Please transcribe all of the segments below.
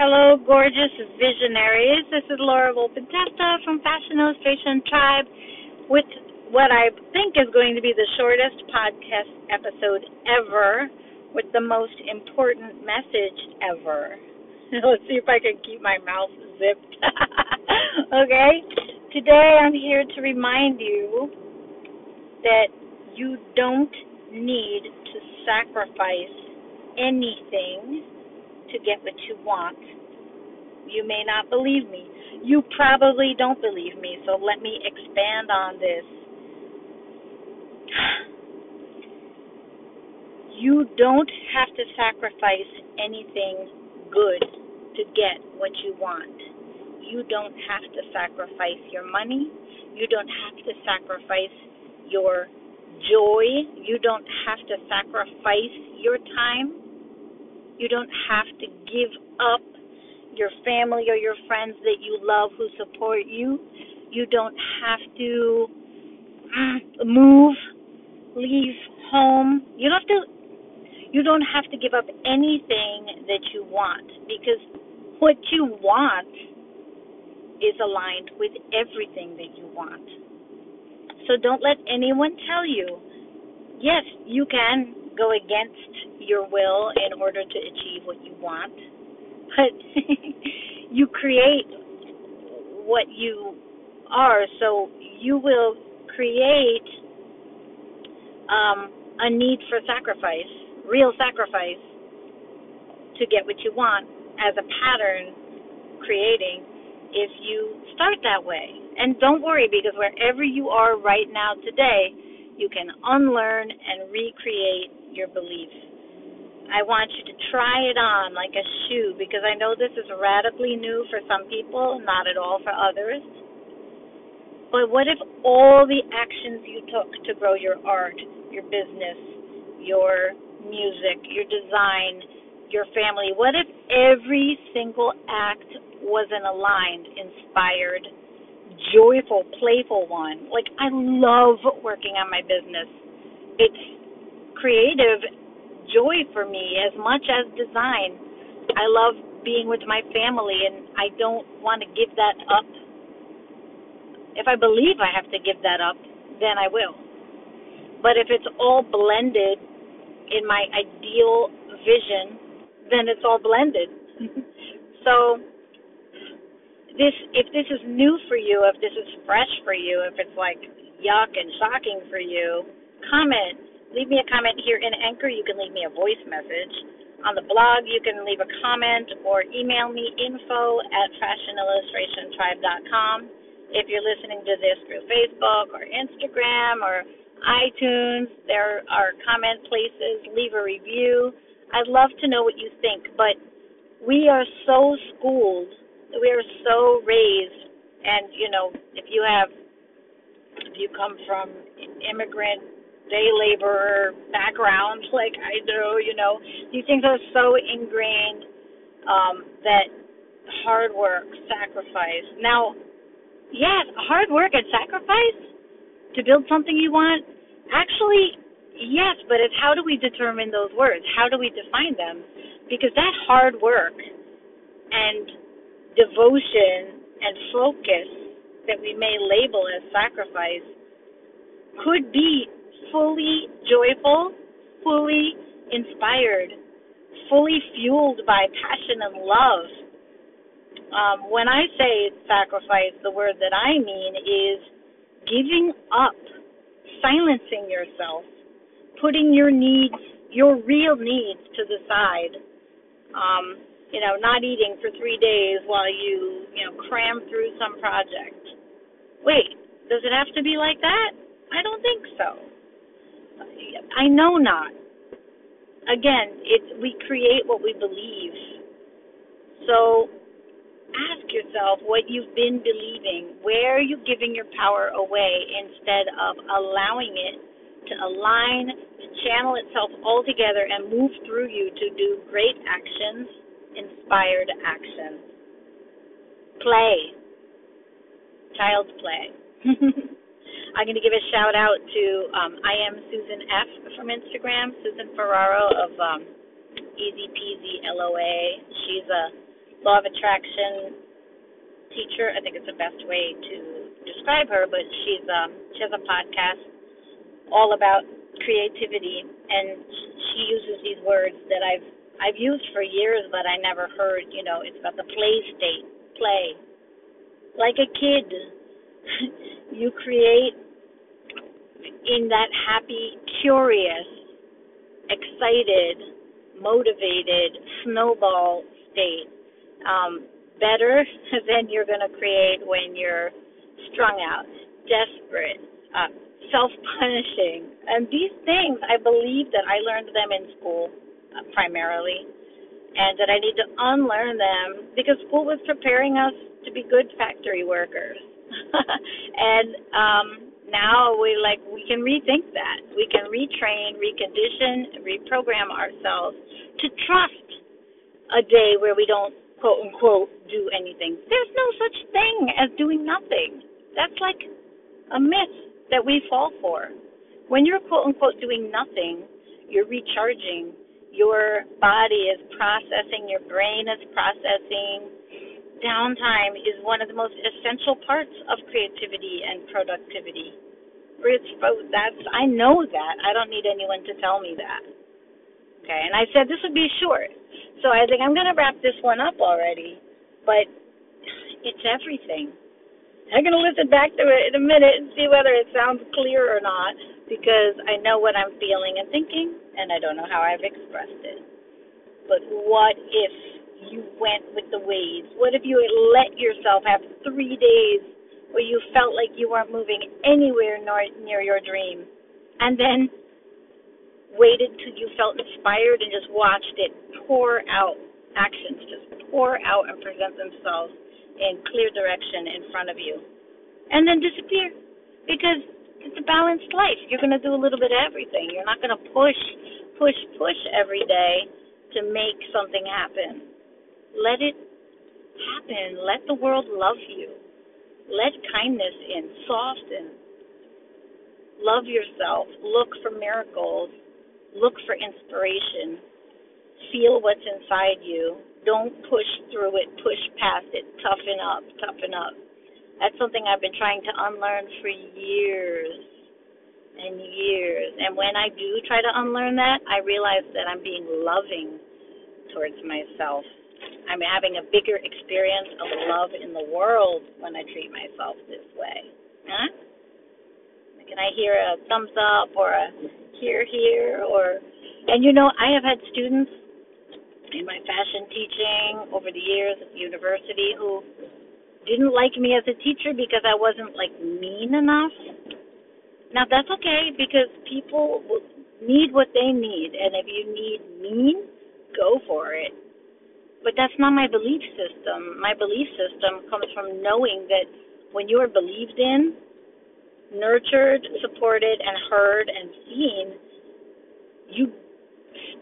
Hello, gorgeous visionaries. This is Laura Volpintesta from Fashion Illustration Tribe with what I think is going to be the shortest podcast episode ever with the most important message ever. Let's see if I can keep my mouth zipped. okay? Today I'm here to remind you that you don't need to sacrifice anything to get what you want. You may not believe me. You probably don't believe me, so let me expand on this. You don't have to sacrifice anything good to get what you want. You don't have to sacrifice your money. You don't have to sacrifice your joy. You don't have to sacrifice your time. You don't have to give up your family or your friends that you love who support you. You don't have to mm, move, leave home. You don't have to you don't have to give up anything that you want because what you want is aligned with everything that you want. So don't let anyone tell you, yes, you can go against your will in order to achieve what you want. But you create what you are, so you will create um, a need for sacrifice, real sacrifice, to get what you want as a pattern creating if you start that way. And don't worry because wherever you are right now today, you can unlearn and recreate your beliefs. I want you to try it on like a shoe because I know this is radically new for some people, not at all for others. But what if all the actions you took to grow your art, your business, your music, your design, your family, what if every single act was an aligned, inspired, joyful, playful one? Like, I love working on my business. It's creative joy for me as much as design. I love being with my family and I don't want to give that up. If I believe I have to give that up, then I will. But if it's all blended in my ideal vision, then it's all blended. so this if this is new for you, if this is fresh for you, if it's like yuck and shocking for you, comment leave me a comment here in Anchor. You can leave me a voice message. On the blog, you can leave a comment or email me info at fashionillustrationtribe.com. If you're listening to this through Facebook or Instagram or iTunes, there are comment places. Leave a review. I'd love to know what you think, but we are so schooled, we are so raised, and you know, if you have, if you come from immigrant day laborer background like I do, you know, these things are so ingrained um, that hard work, sacrifice. Now, yes, hard work and sacrifice to build something you want. Actually, yes, but it's how do we determine those words? How do we define them? Because that hard work and devotion and focus that we may label as sacrifice could be fully joyful, fully inspired, fully fueled by passion and love. Um, when I say sacrifice, the word that I mean is giving up, silencing yourself, putting your needs, your real needs to the side. Um, you know, not eating for three days while you, you know, cram through some project. Wait, does it have to be like that? I don't think so. I know not. Again, it's we create what we believe. So ask yourself what you've been believing. Where are you giving your power away instead of allowing it to align, to channel itself all together and move through you to do great actions, inspired actions? Play. Child's play. I'm going to give a shout out to um, I am Susan F from Instagram, Susan Ferraro of um, Easy Peasy LOA. She's a law of attraction teacher. I think it's the best way to describe her, but she's um she has a podcast all about creativity and she uses these words that I've I've used for years but I never heard, you know, it's about the play state, play. Like a kid. you create in that happy, curious, excited, motivated snowball state. Um, better than you're going to create when you're strung out, desperate, uh, self punishing. And these things, I believe that I learned them in school uh, primarily, and that I need to unlearn them because school was preparing us to be good factory workers. and um, now we like we can rethink that. We can retrain, recondition, reprogram ourselves to trust a day where we don't quote unquote do anything. There's no such thing as doing nothing. That's like a myth that we fall for. When you're quote unquote doing nothing, you're recharging. Your body is processing, your brain is processing. Downtime is one of the most essential parts of creativity and productivity. It's oh, that's I know that. I don't need anyone to tell me that. Okay, and I said this would be short. So I think I'm gonna wrap this one up already. But it's everything. I'm gonna listen back to it in a minute and see whether it sounds clear or not because I know what I'm feeling and thinking and I don't know how I've expressed it. But what if you went with the waves? What if you let yourself have three days where you felt like you weren't moving anywhere near your dream, and then waited till you felt inspired and just watched it pour out actions, just pour out and present themselves in clear direction in front of you, and then disappear because it's a balanced life. You're going to do a little bit of everything. You're not going to push, push, push every day to make something happen. Let it happen. Let the world love you. Let kindness in, soften. Love yourself. Look for miracles. Look for inspiration. Feel what's inside you. Don't push through it, push past it. Toughen up, toughen up. That's something I've been trying to unlearn for years and years. And when I do try to unlearn that, I realize that I'm being loving towards myself. I'm having a bigger experience of love in the world when I treat myself this way. Huh? Can I hear a thumbs up or a here, here, or, and you know, I have had students in my fashion teaching over the years at the university who didn't like me as a teacher because I wasn't like mean enough. Now that's okay because people need what they need, and if you need mean. But that's not my belief system. My belief system comes from knowing that when you are believed in, nurtured, supported, and heard and seen, you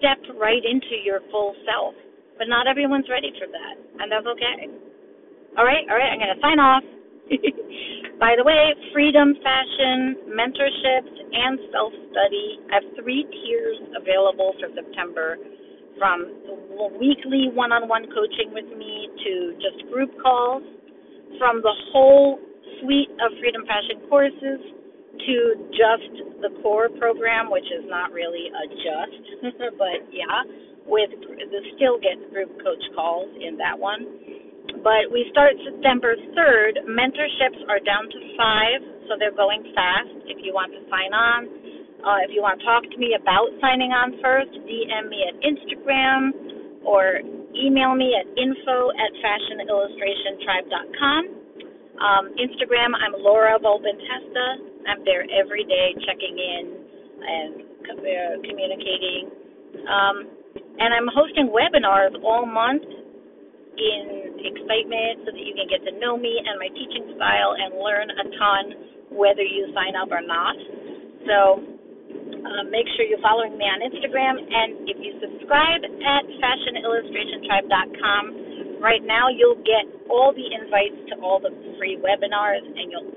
step right into your full self. But not everyone's ready for that, and that's okay. All right, all right, I'm going to sign off. By the way, freedom, fashion, mentorships, and self study. I have three tiers available for September from weekly one on one coaching with me to just group calls, from the whole suite of Freedom Fashion courses to just the core program, which is not really a just, but yeah, with the still get group coach calls in that one. But we start September 3rd. Mentorships are down to five, so they're going fast. If you want to sign on, uh, if you want to talk to me about signing on first, DM me at Instagram or email me at info at fashionillustrationtribe.com. Um, Instagram, I'm Laura Volpintesta. I'm there every day checking in and uh, communicating. Um, and I'm hosting webinars all month in excitement so that you can get to know me and my teaching style and learn a ton whether you sign up or not. So uh, make sure you're following me on Instagram. And if you subscribe at fashionillustrationtribe.com, right now you'll get all the invites to all the free webinars and you'll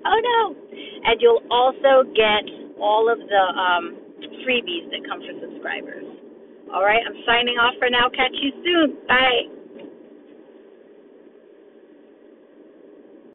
Oh no. And you'll also get all of the um, freebies that come for subscribers. All right, I'm signing off for now. Catch you soon. Bye.